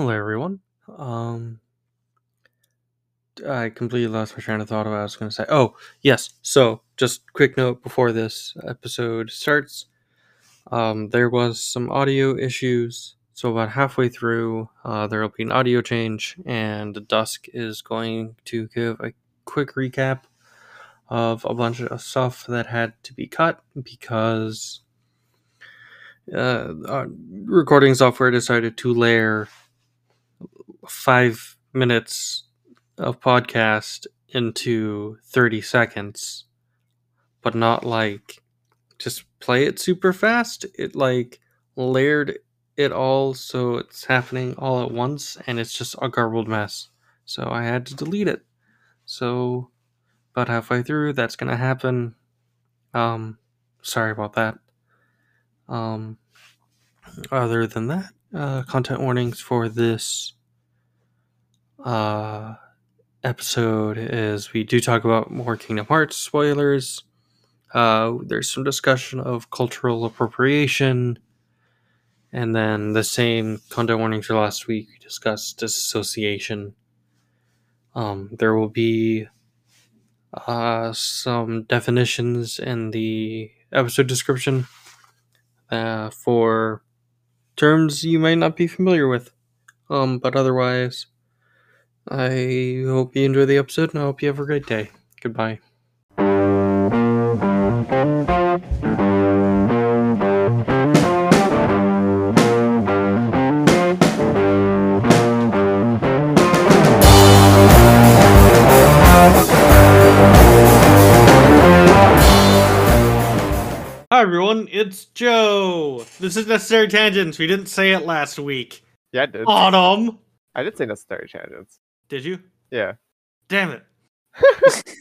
Hello, everyone. Um, I completely lost my train of thought of what I was going to say. Oh, yes. So, just quick note before this episode starts. Um, there was some audio issues. So about halfway through, uh, there will be an audio change, and Dusk is going to give a quick recap of a bunch of stuff that had to be cut because uh, uh, recording software decided to layer five minutes of podcast into 30 seconds, but not like just play it super fast. It like layered it all so it's happening all at once and it's just a garbled mess. So I had to delete it. So about halfway through that's gonna happen. Um sorry about that. Um other than that, uh content warnings for this uh episode is we do talk about more Kingdom Hearts spoilers. Uh, there's some discussion of cultural appropriation. And then the same content warning for last week, we discussed disassociation. Um, there will be uh, some definitions in the episode description uh, for terms you might not be familiar with. Um, but otherwise, I hope you enjoy the episode and I hope you have a great day. Goodbye. Hi everyone, it's Joe. This is Necessary Tangents. We didn't say it last week. Yeah, I did. Autumn. I did say necessary tangents. Did you? Yeah. Damn it.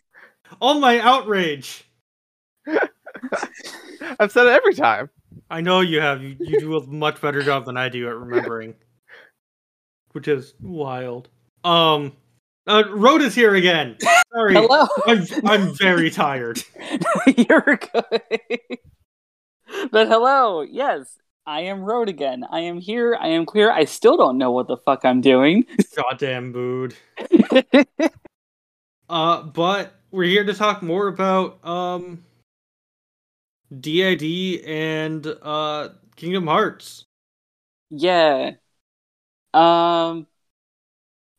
All my outrage. I've said it every time. I know you have. You, you do a much better job than I do at remembering. Which is wild. Um uh, Road is here again. Sorry. Hello. I'm I'm very tired. You're good. but hello, yes, I am Road again. I am here. I am queer. I still don't know what the fuck I'm doing. Goddamn mood. Uh but we're here to talk more about um DID and uh Kingdom Hearts. yeah. Um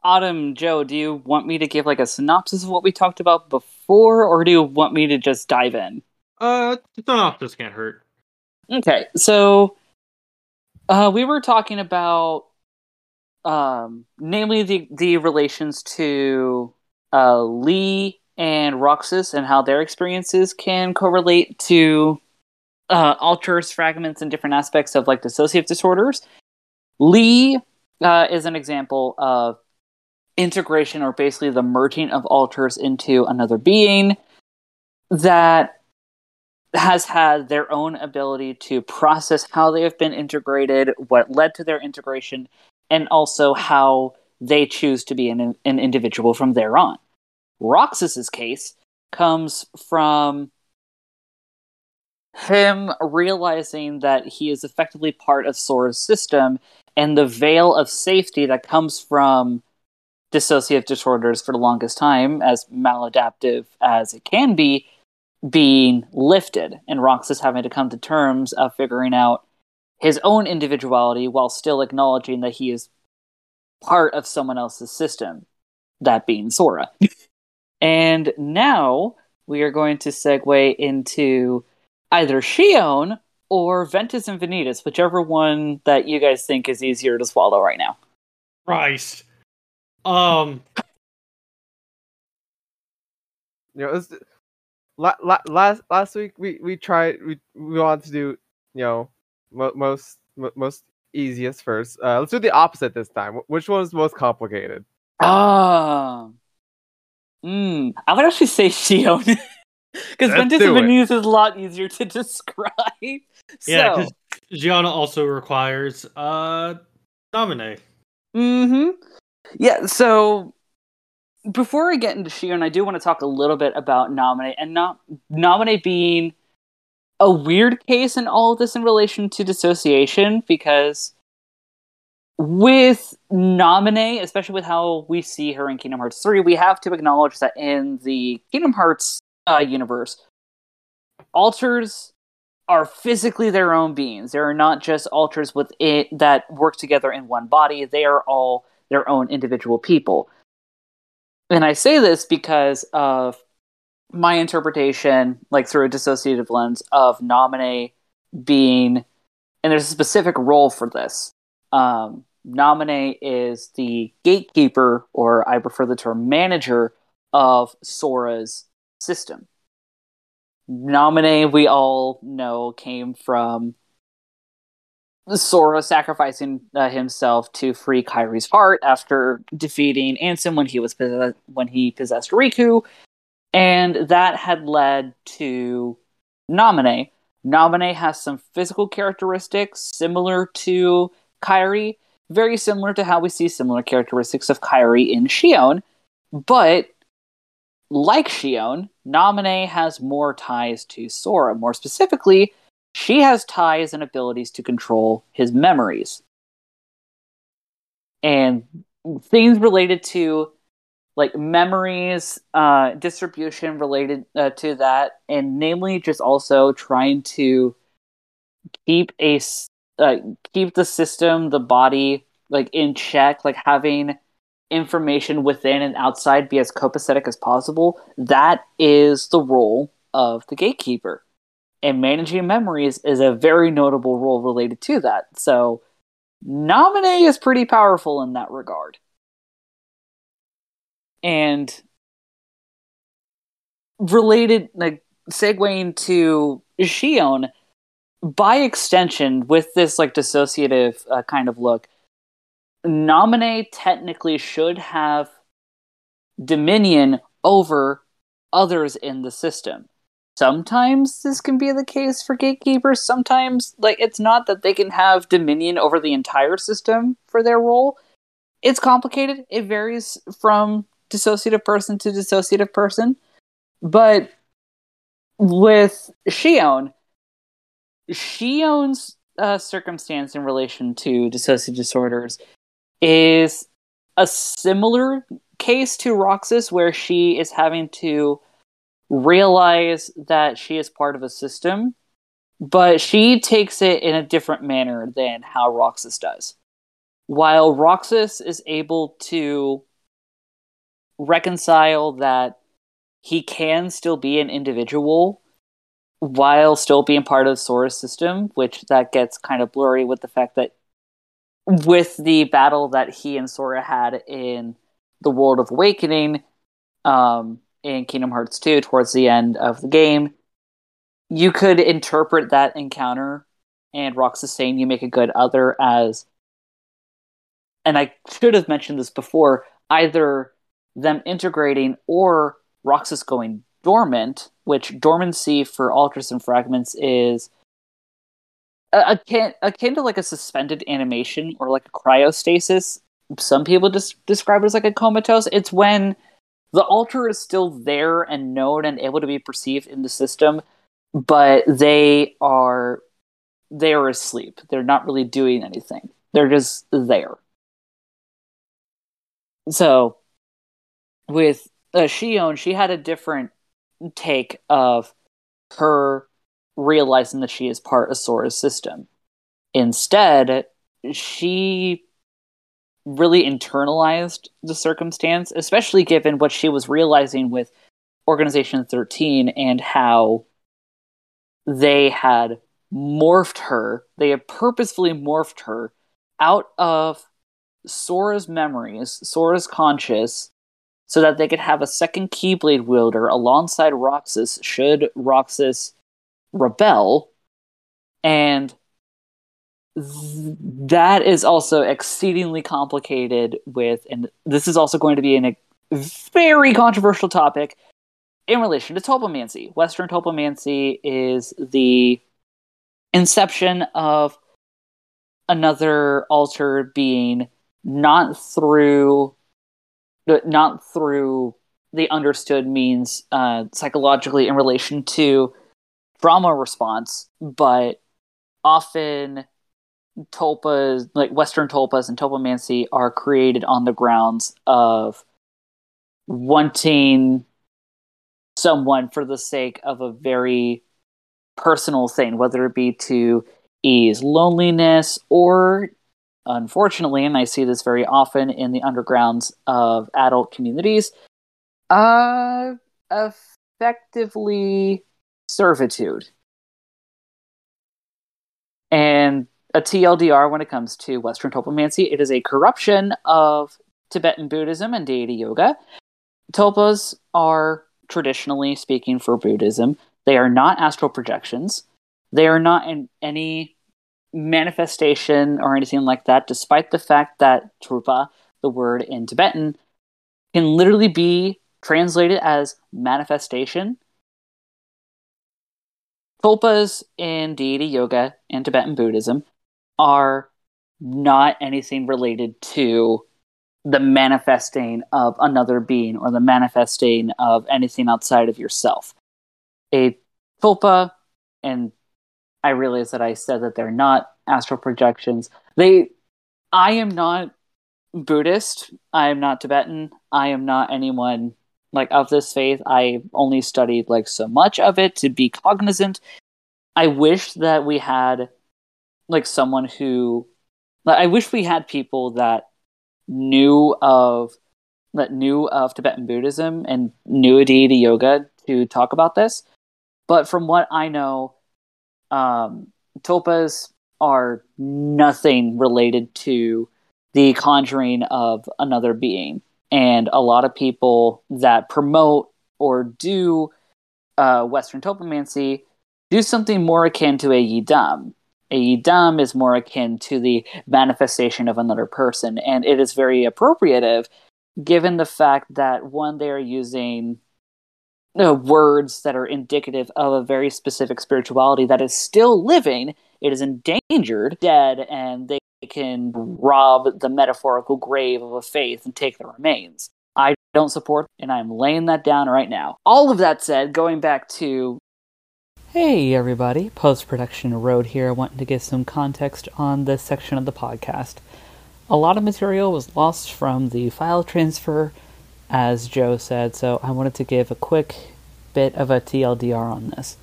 Autumn, Joe, do you want me to give like a synopsis of what we talked about before, or do you want me to just dive in? Uh synopsis can't hurt. Okay, so uh, we were talking about, um, namely the the relations to uh, Lea and Roxas and how their experiences can correlate to uh, alters, fragments, and different aspects of like dissociative disorders. Lea uh, is an example of integration, or basically the merging of alters into another being that has had their own ability to process how they have been integrated, what led to their integration, and also how they choose to be an, an individual from there on. Roxas's case comes from him realizing that he is effectively part of Sora's system and the veil of safety that comes from dissociative disorders for the longest time, as maladaptive as it can be, being lifted, and Roxas having to come to terms of figuring out his own individuality while still acknowledging that he is part of someone else's system, that being Sora. and now we are going to segue into either Xion or Ventus and Vanitas, whichever one that you guys think is easier to swallow right now. Christ. Um You know, it's, la- la- last last week we we tried we we wanted to do you know mo- most mo- most easiest first. Uh, let's do the opposite this time. Which one is most complicated? Ah. Hmm. I would actually say Xion. Because Let's Ventus do and it. Is a lot easier to describe. yeah, so, because Xion also requires uh Naminé. hmm Yeah, so before I get into Xion, I do want to talk a little bit about Naminé and not Naminé being a weird case in all of this in relation to dissociation because with Naminé, especially with how we see her in Kingdom Hearts 3, we have to acknowledge that in the Kingdom Hearts uh, universe, alters are physically their own beings. They are not just alters with it that work together in one body. They are all their own individual people. And I say this because of my interpretation, like through a dissociative lens, of Naminé being, and there's a specific role for this. Um, Naminé is the gatekeeper, or I prefer the term manager, of Sora's system. Naminé, we all know, came from Sora sacrificing uh, himself to free Kairi's heart after defeating Ansem when he was when he possessed Riku, and that had led to Naminé. Naminé has some physical characteristics similar to Kairi, very similar to how we see similar characteristics of Kairi in Xion, but like Xion, Naminé has more ties to Sora. More specifically, she has ties and abilities to control his memories. And things related to like memories, uh, distribution related uh, to that, and namely just also trying to keep a uh, keep the system, the body, like in check, like having information within and outside be as copacetic as possible. That is the role of the gatekeeper, and managing memories is a very notable role related to that. So, Naminé is pretty powerful in that regard, and related, like segueing to Xion by extension, with this like dissociative uh, kind of look, Naminé technically should have dominion over others in the system. Sometimes this can be the case for gatekeepers. Sometimes, like, it's not that they can have dominion over the entire system for their role. It's complicated. It varies from dissociative person to dissociative person. But with Xion, Xion's uh, circumstance in relation to dissociative disorders is a similar case to Roxas, where she is having to realize that she is part of a system, but she takes it in a different manner than how Roxas does. While Roxas is able to reconcile that he can still be an individual while still being part of Sora's system, which that gets kind of blurry with the fact that with the battle that he and Sora had in the World of Awakening, um, in Kingdom Hearts 2 towards the end of the game, you could interpret that encounter and Roxas saying you make a good other as and I should have mentioned this before, either them integrating or Roxas going dormant, which dormancy for alters and fragments is akin akin to like a suspended animation or like a cryostasis. Some people just describe it as like a comatose. It's when the alter is still there and known and able to be perceived in the system, but they are they are asleep. They're not really doing anything. They're just there. So with uh, Xion, she had a different take of her realizing that she is part of Sora's system. Instead, she really internalized the circumstance, especially given what she was realizing with Organization 13 and how they had morphed her, they had purposefully morphed her out of Sora's memories, Sora's conscious, so that they could have a second Keyblade wielder alongside Roxas should Roxas rebel. And that is also exceedingly complicated with and this is also going to be a very controversial topic in relation to tulpamancy. Western tulpamancy is the inception of another alter being not through not through the understood means uh, psychologically in relation to trauma response, but often tulpas, like Western tulpas and tulpamancy, are created on the grounds of wanting someone for the sake of a very personal thing, whether it be to ease loneliness or, unfortunately, and I see this very often in the undergrounds of adult communities, uh, effectively servitude. And a TLDR when it comes to Western tulpamancy. it is a corruption of Tibetan Buddhism and deity yoga. Tulpas are traditionally speaking for Buddhism. They are not astral projections. They are not in any manifestation or anything like that, despite the fact that trupa, the word in Tibetan, can literally be translated as manifestation. Tulpas in deity yoga and Tibetan Buddhism are not anything related to the manifesting of another being or the manifesting of anything outside of yourself. A tulpa, and I realize that I said that they're not astral projections. They, I am not Buddhist. I am not Tibetan. I am not anyone like of this faith. I only studied like so much of it to be cognizant. I wish that we had like someone who, like, I wish we had people that knew of that knew of Tibetan Buddhism and knew deity yoga to talk about this. But from what I know, um, tulpas are nothing related to the conjuring of another being. And a lot of people that promote or do uh, Western tulpamancy do something more akin to a yidam a dam is more akin to the manifestation of another person, and it is very appropriative given the fact that one, they are using uh, words that are indicative of a very specific spirituality that is still living, it is endangered, dead, and they can rob the metaphorical grave of a faith and take the remains. I don't support, and I'm laying that down right now. All of that said, going back to Hey everybody, post production road here, wanting to give some context on this section of the podcast. A lot of material was lost from the file transfer, as Joe said, so I wanted to give a quick bit of a TLDR on this.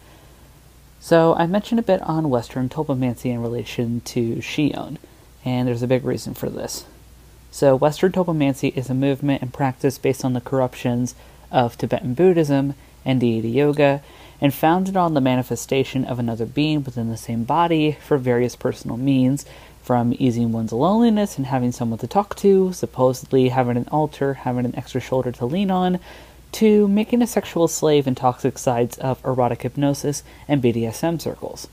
So, I mentioned a bit on Western Tulpamancy in relation to Xion, and there's a big reason for this. So, Western Tulpamancy is a movement and practice based on the corruptions of Tibetan Buddhism and deity yoga and founded on the manifestation of another being within the same body for various personal means, from easing one's loneliness and having someone to talk to, supposedly having an alter, having an extra shoulder to lean on, to making a sexual slave in toxic sides of erotic hypnosis and BDSM circles.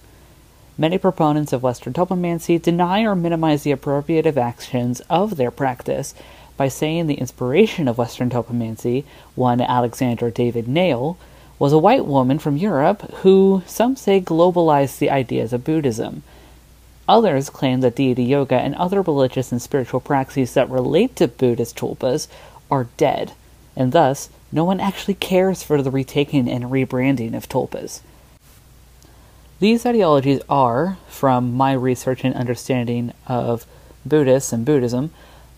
Many proponents of Western tulpamancy deny or minimize the appropriative actions of their practice by saying the inspiration of Western tulpamancy, one Alexander David-Néel, was a white woman from Europe who some say globalized the ideas of Buddhism. Others claim that deity yoga and other religious and spiritual practices that relate to Buddhist tulpas are dead, and thus no one actually cares for the retaking and rebranding of tulpas. These ideologies are, from my research and understanding of Buddhists and Buddhism,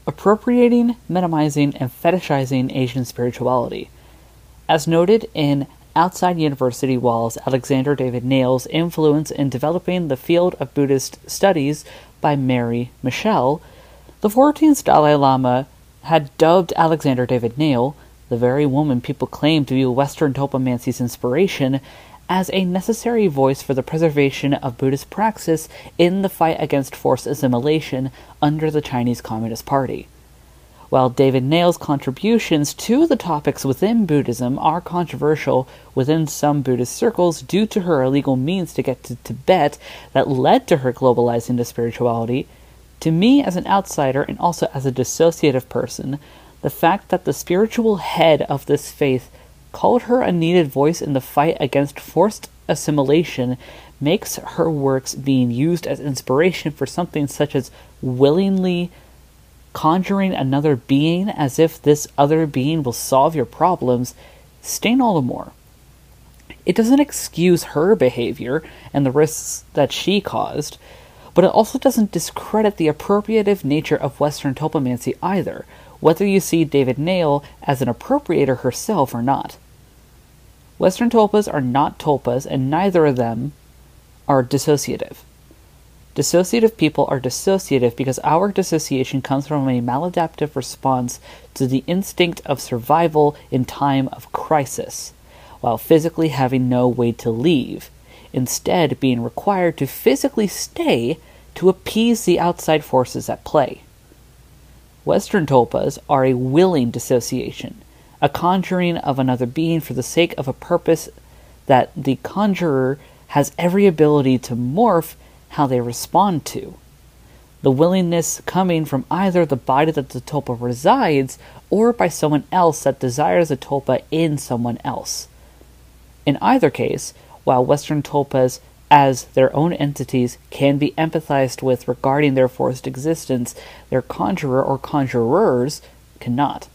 appropriating, minimizing, and fetishizing Asian spirituality. As noted in outside university walls Alexander David-Néel's influence in developing the field of Buddhist studies by Mary Michelle, the 14th Dalai Lama had dubbed Alexander David-Néel, the very woman people claim to be Western Tulpamancy's inspiration, as a necessary voice for the preservation of Buddhist praxis in the fight against forced assimilation under the Chinese Communist Party. While David-Néel's contributions to the topics within Buddhism are controversial within some Buddhist circles due to her illegal means to get to Tibet that led to her globalizing to spirituality, to me as an outsider and also as a dissociative person, the fact that the spiritual head of this faith called her a needed voice in the fight against forced assimilation makes her works being used as inspiration for something such as willingly conjuring another being as if this other being will solve your problems, stain all the more. It doesn't excuse her behavior and the risks that she caused, but it also doesn't discredit the appropriative nature of Western tulpamancy either, whether you see David-Néel as an appropriator herself or not. Western tulpas are not tulpas, and neither of them are dissociative. Dissociative people are dissociative because our dissociation comes from a maladaptive response to the instinct of survival in time of crisis, while physically having no way to leave, instead, being required to physically stay to appease the outside forces at play. Western tulpas are a willing dissociation, a conjuring of another being for the sake of a purpose that the conjurer has every ability to morph how they respond to. The willingness coming from either the body that the tulpa resides or by someone else that desires a tulpa in someone else. In either case, while Western tulpas as their own entities can be empathized with regarding their forced existence, their conjurer or conjurers cannot.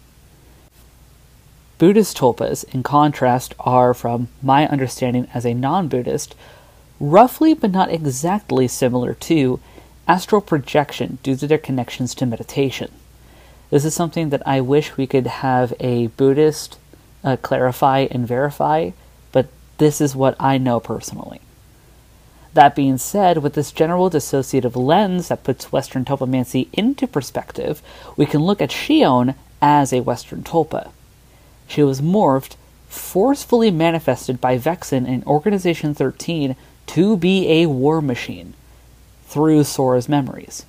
Buddhist tulpas, in contrast, are, from my understanding as a non Buddhist, roughly but not exactly similar to astral projection due to their connections to meditation. This is something that I wish we could have a Buddhist uh, clarify and verify, but this is what I know personally. That being said, with this general dissociative lens that puts Western tulpamancy into perspective, we can look at Xion as a Western tulpa she was morphed, forcefully manifested by Vexen in Organization 13 to be a war machine through Sora's memories.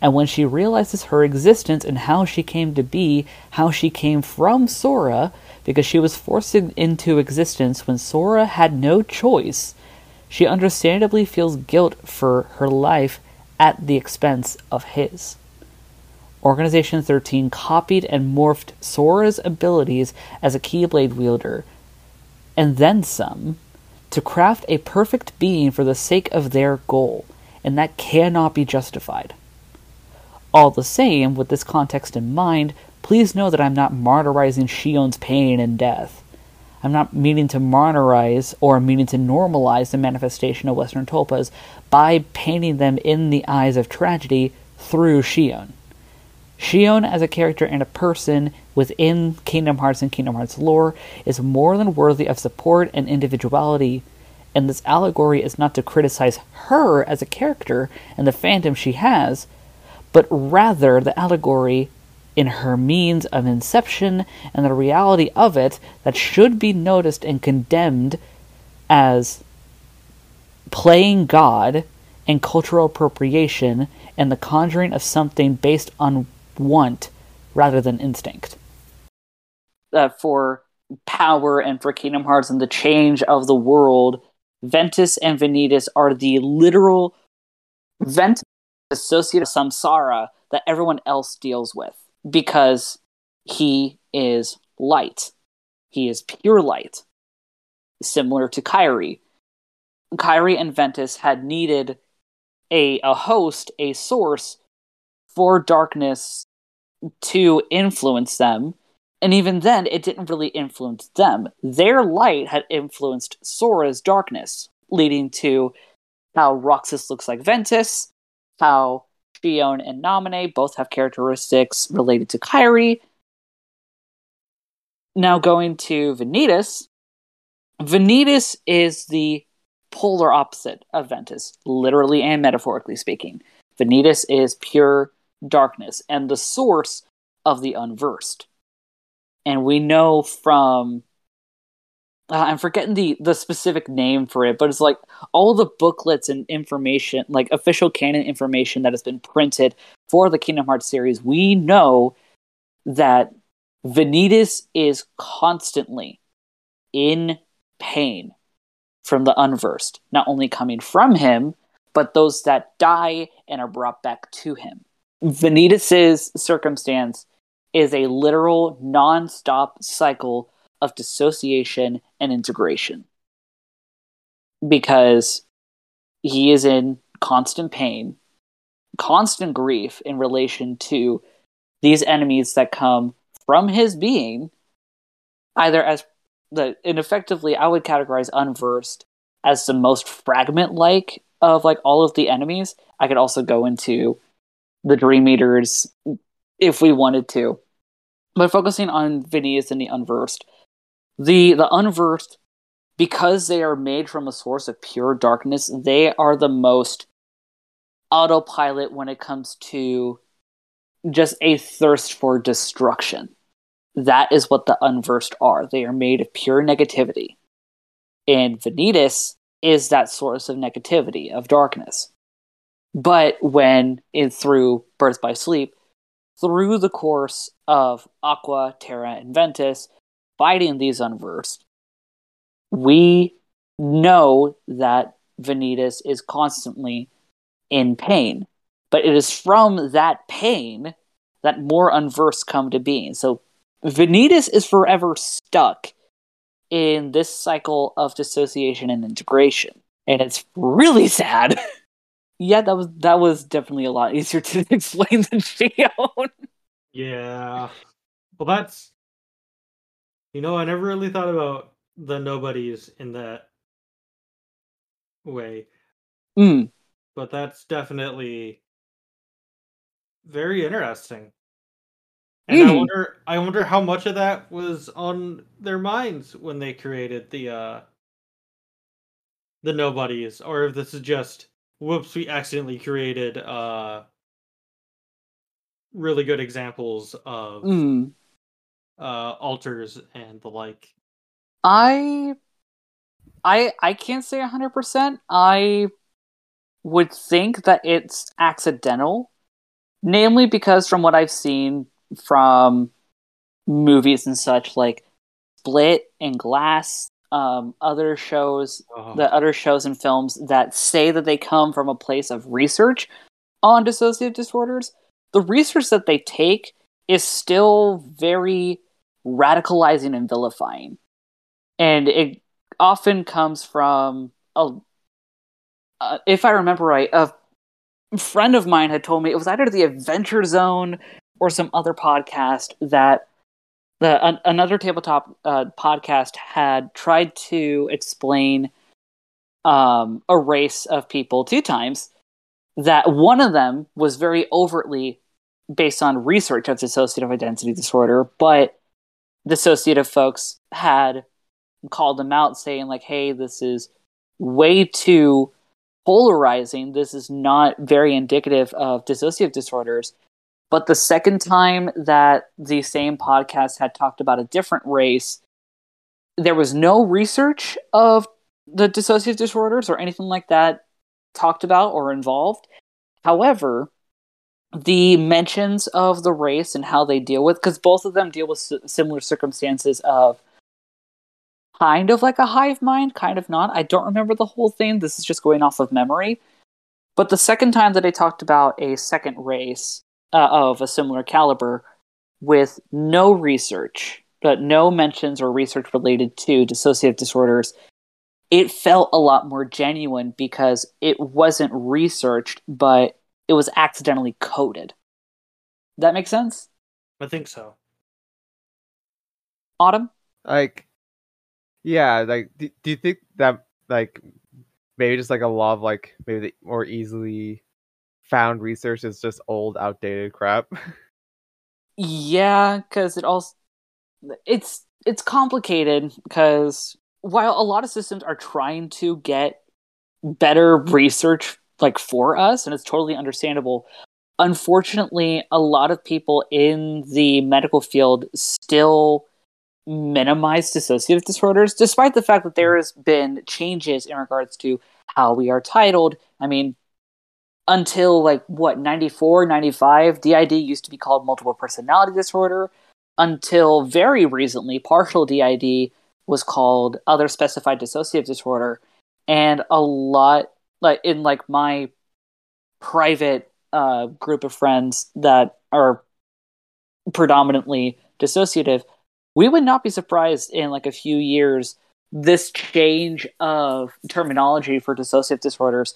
And when she realizes her existence and how she came to be, how she came from Sora, because she was forced into existence when Sora had no choice, she understandably feels guilt for her life at the expense of his. Organization 13 copied and morphed Sora's abilities as a Keyblade wielder, and then some, to craft a perfect being for the sake of their goal, and that cannot be justified. All the same, with this context in mind, please know that I'm not martyrizing Xion's pain and death. I'm not meaning to martyrize or meaning to normalize the manifestation of Western tulpas by painting them in the eyes of tragedy through Xion. Xion as a character and a person within Kingdom Hearts and Kingdom Hearts lore is more than worthy of support and individuality, and this allegory is not to criticize her as a character and the fandom she has, but rather the allegory in her means of inception and the reality of it that should be noticed and condemned as playing God and cultural appropriation and the conjuring of something based on want rather than instinct. Uh, for power and for Kingdom Hearts and the change of the world, Ventus and Vanitas are the literal Ventus associated with samsara that everyone else deals with because he is light. He is pure light, similar to Kairi. Kairi and Ventus had needed a, a host, a source for darkness to influence them. And even then, it didn't really influence them. Their light had influenced Sora's darkness, leading to how Roxas looks like Ventus, how Xion and Naminé both have characteristics related to Kairi. Now going to Vanitas. Vanitas is the polar opposite of Ventus, literally and metaphorically speaking. Vanitas is pure darkness and the source of the unversed. And we know from uh, I'm forgetting the the specific name for it, but it's like all the booklets and information, like official canon information that has been printed for the Kingdom Hearts series. We know that Vanitas is constantly in pain from the unversed, not only coming from him, but those that die and are brought back to him. Vanitas's circumstance is a literal non-stop cycle of dissociation and integration because he is in constant pain, constant grief in relation to these enemies that come from his being, either as the and effectively I would categorize unversed as the most fragment like of like all of the enemies. I could also go into the Dream Eaters if we wanted to. But focusing on Vanitas and the Unversed, the the Unversed, because they are made from a source of pure darkness, they are the most autopilot when it comes to just a thirst for destruction. That is what the Unversed are. They are made of pure negativity. And Vanitas is that source of negativity, of darkness. But when in through Birth by Sleep, through the course of Aqua, Terra, and Ventus fighting these unversed, we know that Vanitas is constantly in pain. But it is from that pain that more unversed come to being. So Vanitas is forever stuck in this cycle of dissociation and integration. And it's really sad. Yeah, that was that was definitely a lot easier to explain than she Xion. Yeah. Well, that's. You know, I never really thought about the nobodies in that way. Mm. But that's definitely very interesting. And I Mm. wonder I wonder how much of that was on their minds when they created the uh the nobodies or if this is just whoops we accidentally created uh really good examples of Mm. uh alters and the like. I I I can't say 100%. I would think that it's accidental, namely because from what I've seen from movies and such like Split and Glass, um, other shows, Oh, the other shows and films that say that they come from a place of research on dissociative disorders, the research that they take is still very radicalizing and vilifying. And it often comes from a uh, if I remember right, a friend of mine had told me it was either the Adventure Zone or some other podcast that the an, another tabletop uh, podcast had tried to explain um, a race of people two times. That one of them was very overtly based on research of dissociative identity disorder, but dissociative folks had called them out, saying like, "Hey, this is way too." polarizing. This is not very indicative of dissociative disorders. But the second time that the same podcast had talked about a different race, there was no research of the dissociative disorders or anything like that talked about or involved. However, the mentions of the race and how they deal with, because both of them deal with similar circumstances of kind of like a hive mind, kind of not. I don't remember the whole thing. This is just going off of memory. But the second time that I talked about a second race uh, of a similar caliber with no research, but no mentions or research related to dissociative disorders, it felt a lot more genuine because it wasn't researched, but it was accidentally coded. That makes sense? I think so. Autumn? like yeah like do, do you think that like maybe just like a lot of like maybe the more easily found research is just old outdated crap Yeah, because it also it's it's complicated because while a lot of systems are trying to get better research like for us, and it's totally understandable. Unfortunately, a lot of people in the medical field still minimize dissociative disorders, despite the fact that there has been changes in regards to how we are titled. I mean, until like what 94 95 DID used to be called multiple personality disorder until very recently partial DID was called other specified dissociative disorder. And a lot like in like my private uh, group of friends that are predominantly dissociative we would not be surprised in like a few years this change of terminology for dissociative disorders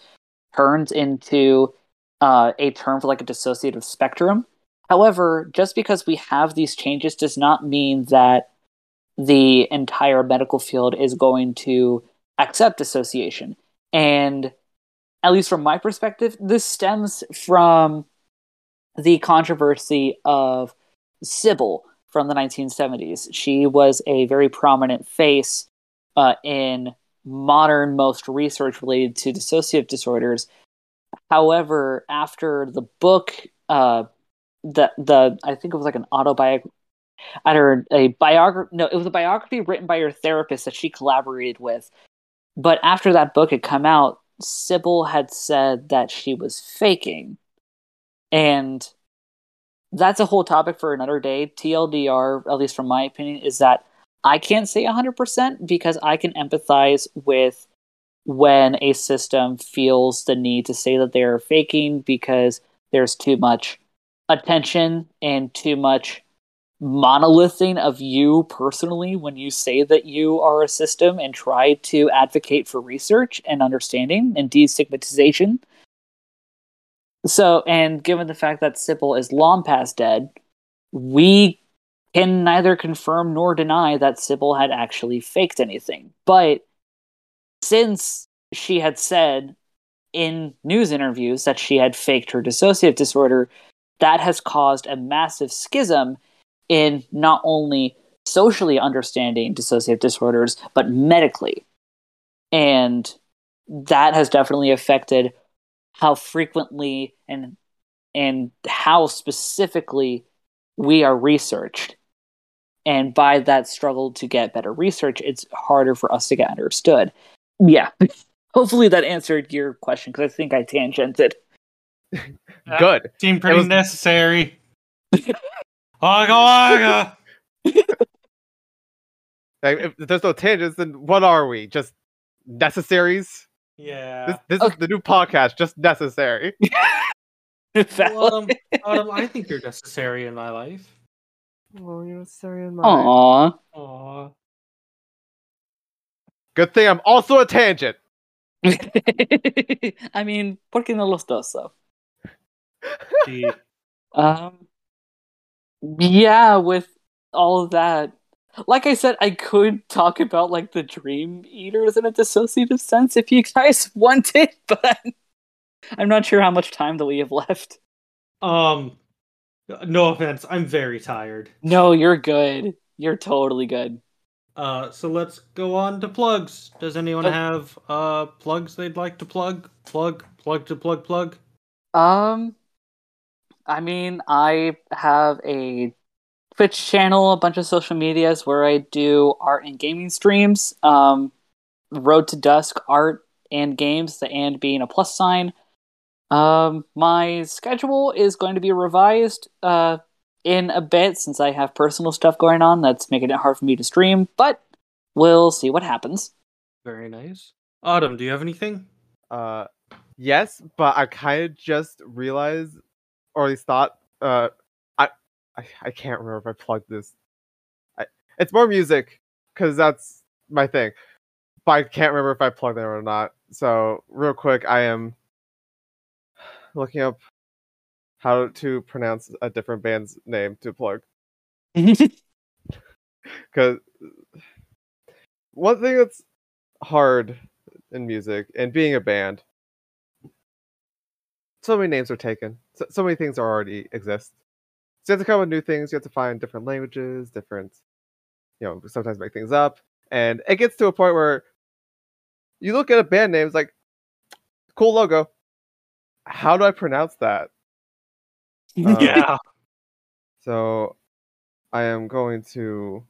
turns into uh, a term for like a dissociative spectrum. However, just because we have these changes does not mean that the entire medical field is going to accept dissociation. And at least from my perspective, this stems from the controversy of Sybil from the 1970s. She was a very prominent face uh, in modern most research related to dissociative disorders. However, after the book, uh, the the I think it was like an autobiography. Either a biography, no, it was a biography written by her therapist that she collaborated with. But after that book had come out, Sybil had said that she was faking. And that's a whole topic for another day. TLDR, at least from my opinion, is that I can't say 100% because I can empathize with when a system feels the need to say that they are faking because there's too much attention and too much monolithing of you personally when you say that you are a system and try to advocate for research and understanding and destigmatization. So, and given the fact that Sybil is long past dead, we can neither confirm nor deny that Sybil had actually faked anything. But since she had said in news interviews that she had faked her dissociative disorder, that has caused a massive schism in not only socially understanding dissociative disorders, but medically. And that has definitely affected how frequently and and how specifically we are researched. And by that struggle to get better research, it's harder for us to get understood. Yeah. Hopefully that answered your question because I think I tangented. Good. Seemed pretty was- necessary. Wagga wagga. If there's no tangents, then what are we? Just necessaries? Yeah. This, this is the new podcast, just necessary. Well, um, Autumn, I think you're necessary in my life. Oh, you're necessary in my Aww. Aw. Good thing I'm also a tangent. I mean, ¿por qué no los dos, though? Gee. Um, yeah, with all of that, like I said, I could talk about like the Dream Eaters in a dissociative sense if you guys wanted, but I'm not sure how much time that we have left. Um, no offense, I'm very tired. No, you're good. You're totally good. Uh, so let's go on to plugs. Does anyone Oh. have uh plugs they'd like to plug? Plug, plug to plug, plug. Um, I mean, I have a Twitch channel, a bunch of social medias where I do art and gaming streams. Um, Road to Dusk art and games, the and being a plus sign. Um, my schedule is going to be revised uh in a bit since I have personal stuff going on that's making it hard for me to stream, but we'll see what happens. Very nice. Autumn, do you have anything? Uh, yes, but I kind of just realized, or at least thought, uh, I, I, I can't remember if I plugged this. I, it's more music, because that's my thing. But I can't remember if I plugged it or not. So, real quick, I am looking up how to pronounce a different band's name to plug. Because one thing that's hard in music and being a band, so many names are taken. So, so many things already exist. So you have to come up with new things. You have to find different languages, different, you know, sometimes make things up. And it gets to a point where you look at a band name, it's like, cool logo. How do I pronounce that? Um, yeah. So I am going to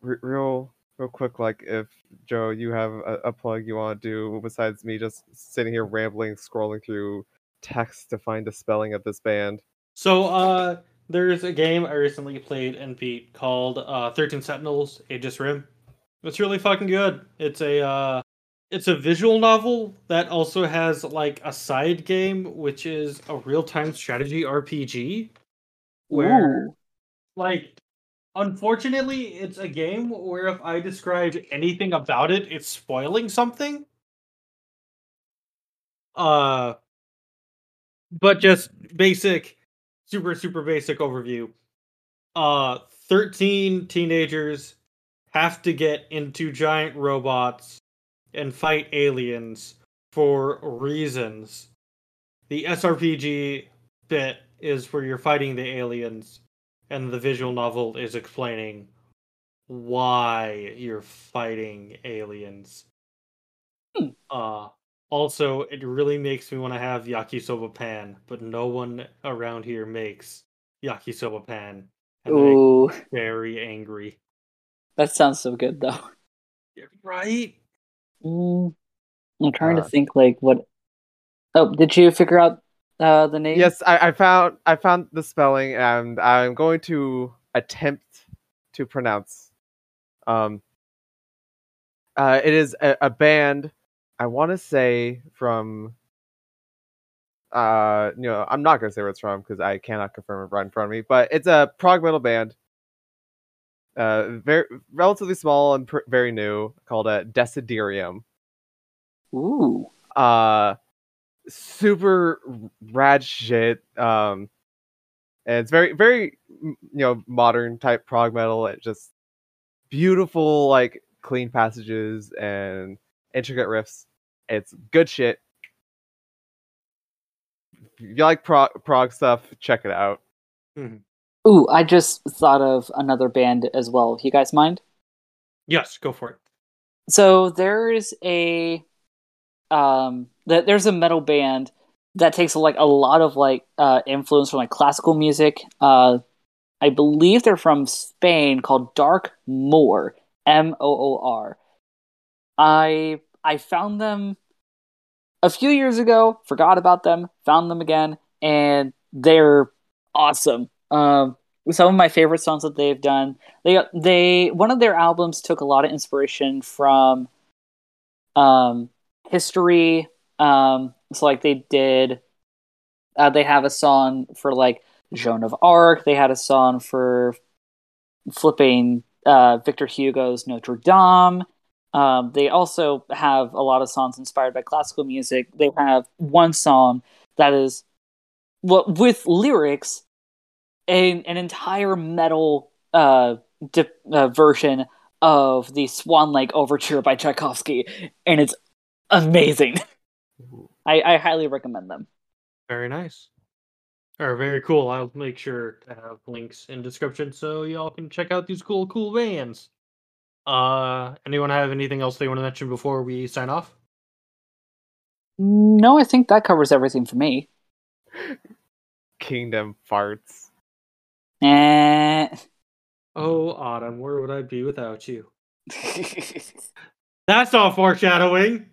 re- real real quick like if Joe you have a, a plug you want to do besides me just sitting here rambling scrolling through text to find the spelling of this band. So, uh, there's a game I recently played and beat called uh, 13 Sentinels Aegis Rim. It's really fucking good. It's a uh, it's a visual novel that also has like a side game, which is a real time strategy RPG. Where, Ooh. like, unfortunately, it's a game where if I describe anything about it, it's spoiling something. Uh, but just basic super super basic overview uh 13 teenagers have to get into giant robots and fight aliens for reasons. The SRPG bit is where you're fighting the aliens, and the visual novel is explaining why you're fighting aliens. Hmm. Uh also it really makes me want to have yakisoba pan, but no one around here makes yakisoba pan. And I Ooh, very angry. that sounds so good though. Right? Mm, I'm trying to Uh, think like what. Oh, did you figure out uh, the name? Yes, I, I found I found the spelling, and I'm going to attempt to pronounce. Um. Uh, it is a, a band. I want to say from. Uh, you know, I'm not gonna say where it's from because I cannot confirm it right in front of me. But it's a prog metal band. Uh, very relatively small and pr- very new, called a Desiderium. Ooh. uh super rad shit um and it's very very you know modern type prog metal. It just beautiful like clean passages and intricate riffs. It's good shit. If you like prog, prog stuff check it out Ooh, I just thought of another band as well. You guys mind? Yes, go for it. So there's a um that there's a metal band that takes like a lot of like uh influence from like classical music. Uh I believe they're from Spain called Dark Moor. M O O R. I I found them a few years ago, forgot about them, found them again, and they're awesome. Um some of my favorite songs that they've done. They they one of their albums took a lot of inspiration from um history. Um so like they did uh, they have a song for like Joan of Arc, they had a song for flipping uh Victor Hugo's Notre Dame. Um, they also have a lot of songs inspired by classical music. They have one song that is well with lyrics an an entire metal uh, di- uh version of the Swan Lake Overture by Tchaikovsky, and it's amazing. I, I highly recommend them. Very nice. Or very cool. I'll make sure to have links in description so y'all can check out these cool, cool bands. Uh, anyone have anything else they want to mention before we sign off? No, I think that covers everything for me. kingdom farts Eh. Oh, Autumn, where would I be without you? That's all foreshadowing.